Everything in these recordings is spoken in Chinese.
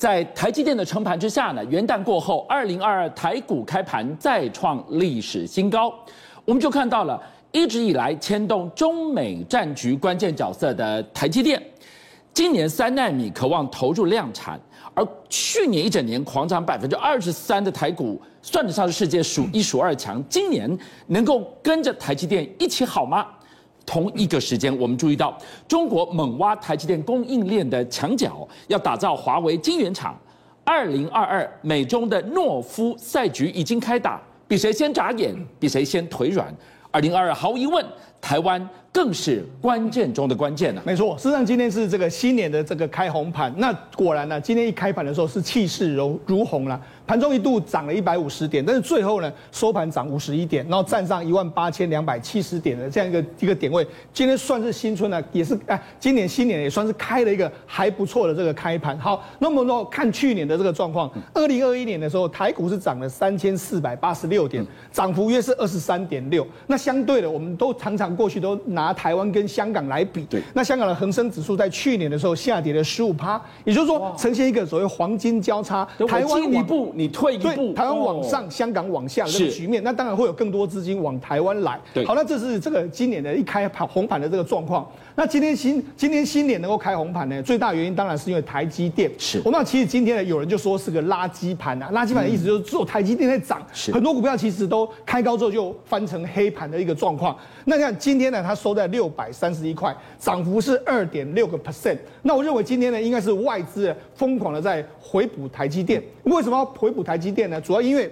在台积电的撑盘之下呢，元旦过后，二零二二台股开盘再创历史新高，我们就看到了一直以来牵动中美战局关键角色的台积电，今年三纳米渴望投入量产，而去年一整年狂涨百分之二十三的台股，算得上是世界数一数二强，今年能够跟着台积电一起好吗？同一个时间，我们注意到中国猛挖台积电供应链的墙角，要打造华为晶圆厂。二零二二美中的诺夫赛局已经开打，比谁先眨眼，比谁先腿软。二零二二毫无疑问，台湾。更是关键中的关键了。没错，事实上今天是这个新年的这个开红盘，那果然呢，今天一开盘的时候是气势如如虹了，盘中一度涨了一百五十点，但是最后呢收盘涨五十一点，然后站上一万八千两百七十点的这样一个一个点位。今天算是新春呢，也是哎，今年新年也算是开了一个还不错的这个开盘。好，那么说看去年的这个状况，二零二一年的时候台股是涨了三千四百八十六点，涨幅约是二十三点六。那相对的，我们都常常过去都拿。拿台湾跟香港来比，对，那香港的恒生指数在去年的时候下跌了十五趴，也就是说呈现一个所谓黄金交叉，台湾进一步你退一步，台湾往上，哦、香港往下的这个局面，那当然会有更多资金往台湾来。对，好，那这是这个今年的一开盘红盘的这个状况。那今天新今天新年能够开红盘呢，最大原因当然是因为台积电。是，我们其实今天呢，有人就说是个垃圾盘啊，垃圾盘的意思就是只有台积电在涨，是很多股票其实都开高之后就翻成黑盘的一个状况。那你看今天呢，它收都在六百三十一块，涨幅是二点六个 percent。那我认为今天呢，应该是外资疯狂的在回补台积电。为什么要回补台积电呢？主要因为。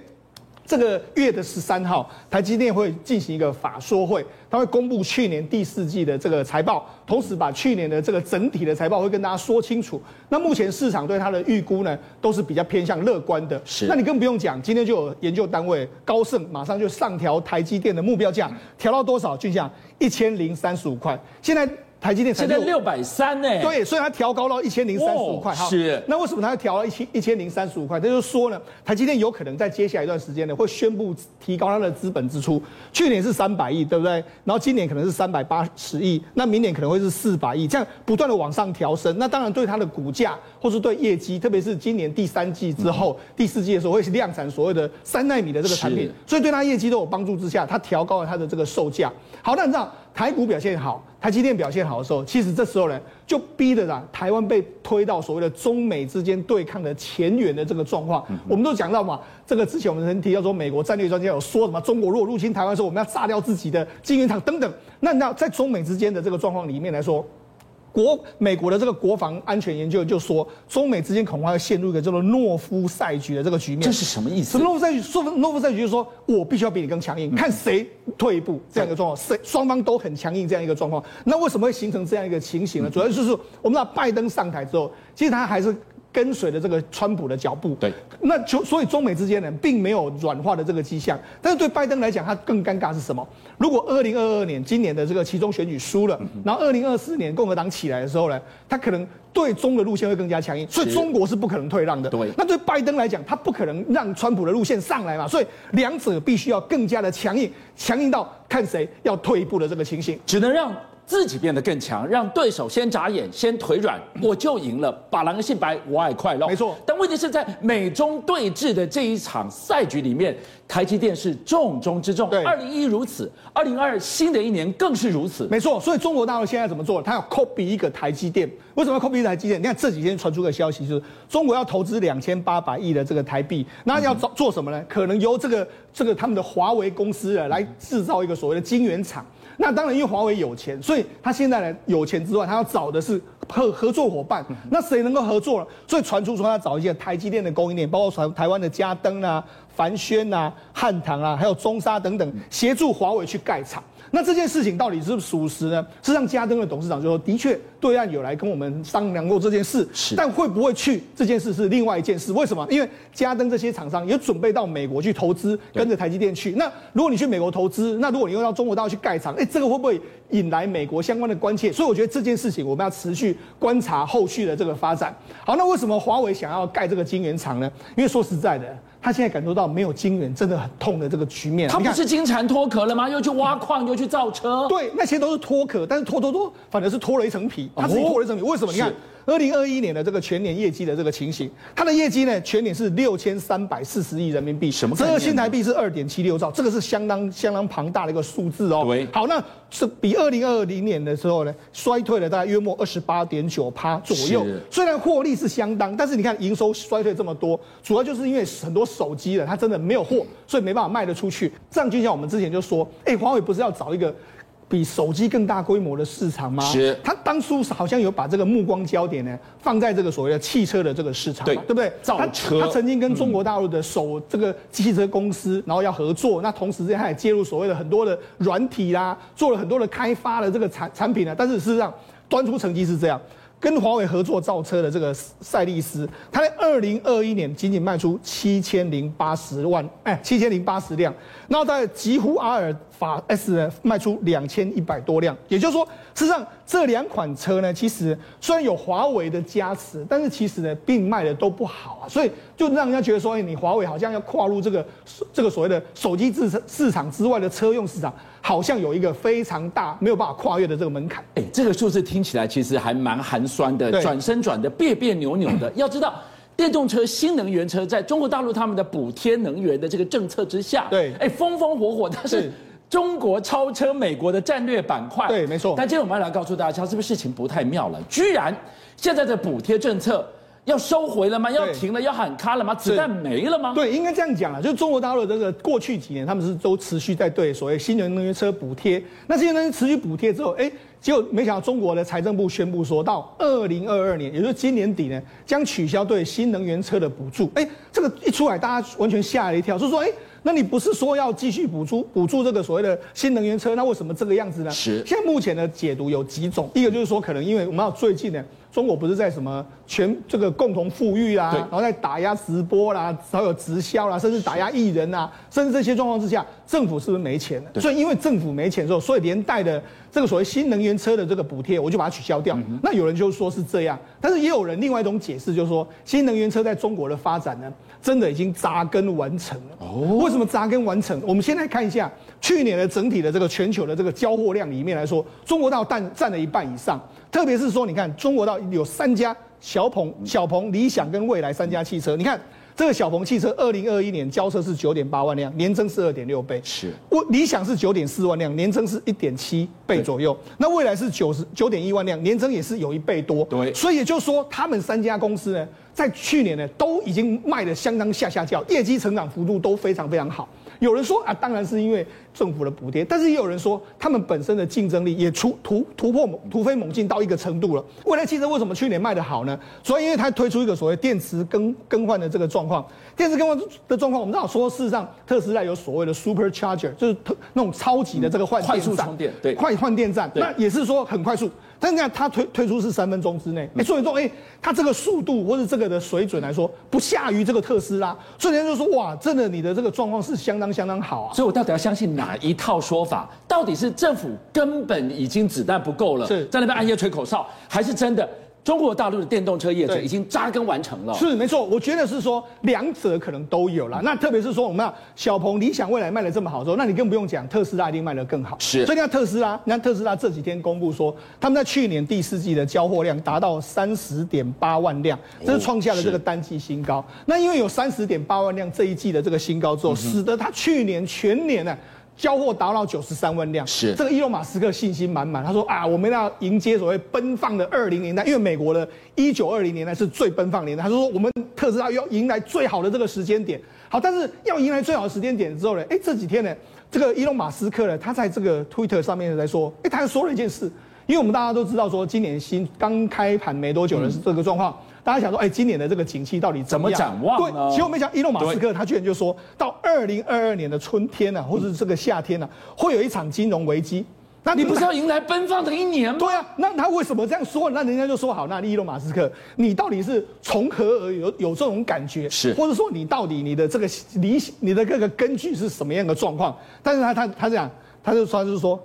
这个月的十三号，台积电会进行一个法说会，它会公布去年第四季的这个财报，同时把去年的这个整体的财报会跟大家说清楚。那目前市场对它的预估呢，都是比较偏向乐观的。是，那你更不用讲，今天就有研究单位高盛马上就上调台积电的目标价，调到多少？就像一千零三十五块。现在。台积电现在六百三呢，对，所以它调高到一千零三十五块。好，是。那为什么它要调到一千一千零三十五块？它就是说呢，台积电有可能在接下来一段时间呢，会宣布提高它的资本支出。去年是三百亿，对不对？然后今年可能是三百八十亿，那明年可能会是四百亿，这样不断的往上调升。那当然对它的股价，或是对业绩，特别是今年第三季之后、嗯、第四季的时候，会量产所谓的三纳米的这个产品，所以对它业绩都有帮助之下，它调高了它的这个售价。好，那你知道台股表现好。台积电表现好的时候，其实这时候呢，就逼得啦，台湾被推到所谓的中美之间对抗的前缘的这个状况。我们都讲到嘛，这个之前我们曾提到说，美国战略专家有说什么，中国如果入侵台湾的时候，我们要炸掉自己的晶圆厂等等。那那在中美之间的这个状况里面来说。国美国的这个国防安全研究就说，中美之间恐怕要陷入一个叫做诺夫赛局的这个局面。这是什么意思？诺夫赛局说，诺夫赛局就是说我必须要比你更强硬，看谁退一步这样一个状况，谁双方都很强硬这样一个状况。那为什么会形成这样一个情形呢？主要就是我们知道拜登上台之后，其实他还是。跟随着这个川普的脚步，对，那就所以中美之间呢，并没有软化的这个迹象。但是对拜登来讲，他更尴尬是什么？如果二零二二年今年的这个其中选举输了，然后二零二四年共和党起来的时候呢，他可能对中的路线会更加强硬，所以中国是不可能退让的。对，那对拜登来讲，他不可能让川普的路线上来嘛，所以两者必须要更加的强硬，强硬到看谁要退一步的这个情形，只能让。自己变得更强，让对手先眨眼、先腿软，我就赢了。把狼性白，我爱快乐。没错，但问题是在美中对峙的这一场赛局里面，台积电是重中之重。对，二零一如此，二零二新的一年更是如此。没错，所以中国大陆现在怎么做？它要 copy 一个台积电。为什么要 copy 一个台积电？你看这几天传出个消息，就是中国要投资两千八百亿的这个台币，那要做做什么呢？可能由这个这个他们的华为公司啊来制造一个所谓的晶圆厂。那当然，因为华为有钱，所以他现在呢有钱之外，他要找的是合合作伙伴。那谁能够合作了？所以传出说他找一些台积电的供应链，包括台台湾的嘉登啊、凡轩啊、汉唐啊，还有中沙等等，协助华为去盖厂。那这件事情到底是不是属实呢？事实上，嘉登的董事长就说，的确对岸有来跟我们商量过这件事，是，但会不会去这件事是另外一件事。为什么？因为嘉登这些厂商也准备到美国去投资，跟着台积电去。那如果你去美国投资，那如果你用到中国大陆去盖厂，哎，这个会不会引来美国相关的关切？所以我觉得这件事情我们要持续观察后续的这个发展。好，那为什么华为想要盖这个晶圆厂呢？因为说实在的。他现在感受到没有金元真的很痛的这个局面。他不是金蝉脱壳了吗？又去挖矿，又去造车。对，那些都是脱壳，但是脱脱脱，反而是脱了一层皮。他自己脱了一层皮。为什么？你看，二零二一年的这个全年业绩的这个情形，它的业绩呢，全年是六千三百四十亿人民币，什么？这个新台币是二点七六兆，这个是相当相当庞大的一个数字哦。对，好，那是比二零二零年的时候呢，衰退了大概约莫二十八点九趴左右。虽然获利是相当，但是你看营收衰退这么多，主要就是因为很多手机了，它真的没有货，所以没办法卖得出去。这样就像我们之前就说，哎，华为不是要找一个。比手机更大规模的市场吗？是。他当初好像有把这个目光焦点呢放在这个所谓的汽车的这个市场，对，对不对？造车。他曾经跟中国大陆的首这个汽车公司，然后要合作。那同时之间他也介入所谓的很多的软体啦，做了很多的开发的这个产产品呢。但是事实上端出成绩是这样。跟华为合作造车的这个赛力斯，它在二零二一年仅仅卖出七千零八十万，哎，七千零八十辆。然后在极狐阿尔法 S 呢，卖出两千一百多辆。也就是说，事实上这两款车呢，其实虽然有华为的加持，但是其实呢，并卖的都不好啊。所以就让人家觉得说，哎，你华为好像要跨入这个这个所谓的手机市市场之外的车用市场。好像有一个非常大没有办法跨越的这个门槛。哎，这个数字听起来其实还蛮寒酸的，转身转的别别扭扭的。要知道，电动车、新能源车在中国大陆他们的补贴能源的这个政策之下，对，哎，风风火火，但是中国超车美国的战略板块。对，没错。但今天我们要来告诉大家，是不是事情不太妙了？居然现在的补贴政策。要收回了吗？要停了？要喊卡了吗？子弹没了吗？对，应该这样讲啊。就是中国大陆这个过去几年，他们是都持续在对所谓新能源车补贴。那新能源持续补贴之后，哎，结果没想到中国的财政部宣布说，到二零二二年，也就是今年底呢，将取消对新能源车的补助。哎，这个一出来，大家完全吓了一跳，就是说，哎，那你不是说要继续补助补助这个所谓的新能源车？那为什么这个样子呢？是。现在目前的解读有几种，一个就是说，可能因为我们要最近呢。中国不是在什么全这个共同富裕啊，然后在打压直播啦，还有直销啦，甚至打压艺人啊，甚至这些状况之下，政府是不是没钱了？所以因为政府没钱之后，所以连带的这个所谓新能源车的这个补贴，我就把它取消掉。嗯、那有人就说是这样，但是也有人另外一种解释，就是说新能源车在中国的发展呢，真的已经扎根完成了。哦，为什么扎根完成？我们先来看一下去年的整体的这个全球的这个交货量里面来说，中国大陆占占了一半以上。特别是说，你看中国到有三家小鹏、小鹏、理想跟蔚来三家汽车。你看这个小鹏汽车，二零二一年交车是九点八万辆，年增是二点六倍。是，我理想是九点四万辆，年增是一点七倍左右。那未来是九十九点一万辆，年增也是有一倍多。对，所以也就是说，他们三家公司呢，在去年呢都已经卖的相当下下叫，业绩成长幅度都非常非常好。有人说啊，当然是因为政府的补贴，但是也有人说，他们本身的竞争力也出突突破突飞猛进到一个程度了。未来汽车为什么去年卖得好呢？主要因为它推出一个所谓电池更更换的这个状况。电池更换的状况，我们知道说，事实上特斯拉有所谓的 Super Charger，就是特那种超级的这个换快速充电，对，快换电站，那也是说很快速。但是它推推出是三分钟之内，哎，所以说，哎，它这个速度或者这个的水准来说，不下于这个特斯拉，所以人家就说，哇，真的你的这个状况是相当相当好啊。所以我到底要相信哪一套说法？到底是政府根本已经子弹不够了，是在那边暗夜吹口哨，还是真的？中国大陆的电动车业者已经扎根完成了，是没错。我觉得是说两者可能都有了。那特别是说我们要小鹏、理想、未来卖的这么好之后，那你更不用讲特斯拉一定卖得更好。是，所以你看特斯拉，你看特斯拉这几天公布说，他们在去年第四季的交货量达到三十点八万辆，这是创下了这个单季新高。那因为有三十点八万辆这一季的这个新高之后，使得它去年全年呢。交货达到九十三万辆，是这个伊隆马斯克信心满满。他说啊，我们要迎接所谓奔放的二零年代，因为美国的一九二零年代是最奔放年代。他说我们特斯拉要迎来最好的这个时间点。好，但是要迎来最好的时间点之后呢，哎，这几天呢，这个伊隆马斯克呢，他在这个 Twitter 上面在说，哎，他又说了一件事，因为我们大家都知道说，今年新刚开盘没多久的是这个状况。嗯大家想说，哎，今年的这个景气到底怎么，怎么展望呢？对，结果没想到，伊隆马斯克他居然就说到二零二二年的春天呢、啊，或者是这个夏天呢、啊，会有一场金融危机。那你不是要迎来奔放的一年吗？对啊，那他为什么这样说？那人家就说好，那伊隆马斯克，你到底是从何而有有这种感觉？是，或者说你到底你的这个理你的这个根据是什么样的状况？但是他他他这样，他就说就是说。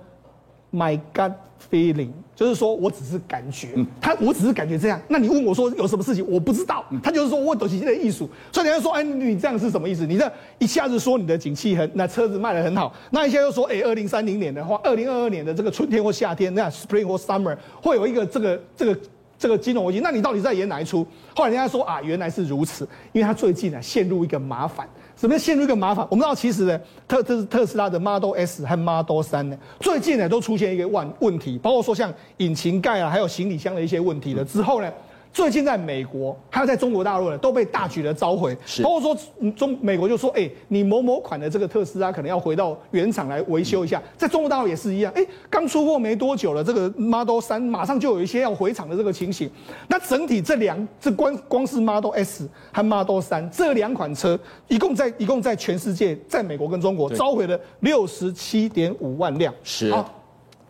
My gut feeling，就是说我只是感觉，他我只是感觉这样。那你问我说有什么事情，我不知道。他就是说我抖起现在艺术，所以人家说，哎，你这样是什么意思？你这一下子说你的景气很，那车子卖得很好，那一下又说，哎，二零三零年的话，二零二二年的这个春天或夏天，那 spring 或 summer 会有一个这个这个这个金融危机，那你到底在演哪一出？后来人家说啊，原来是如此，因为他最近啊陷入一个麻烦。怎么陷入一个麻烦？我们知道，其实呢，特特特斯拉的 Model S 和 Model 三呢，最近呢都出现一个问问题，包括说像引擎盖啊，还有行李箱的一些问题了之后呢。最近在美国，还有在中国大陆呢，都被大举的召回。包括说中美国就说，哎，你某某款的这个特斯拉可能要回到原厂来维修一下。在中国大陆也是一样，哎，刚出货没多久了，这个 Model 三马上就有一些要回厂的这个情形。那整体这两这光光是 Model S 和 Model 三这两款车，一共在一共在全世界，在美国跟中国召回了六十七点五万辆。是。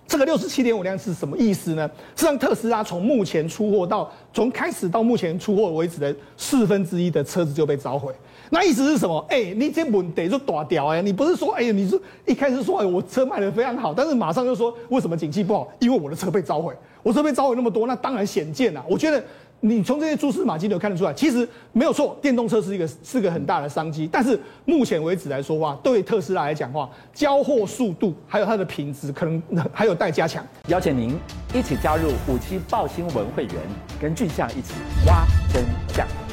这个六十七点五辆是什么意思呢？是让特斯拉从目前出货到从开始到目前出货为止的四分之一的车子就被召回。那意思是什么？哎，你这不得就打掉哎，你不是说哎，你是一开始说哎，我车卖的非常好，但是马上就说为什么景气不好？因为我的车被召回，我车被召回那么多，那当然显见了。我觉得。你从这些蛛丝马迹都看得出来，其实没有错，电动车是一个是个很大的商机。但是目前为止来说话，对特斯拉来讲话，交货速度还有它的品质，可能 还有待加强。邀请您一起加入五七报新闻会员，跟俊相一起挖真相。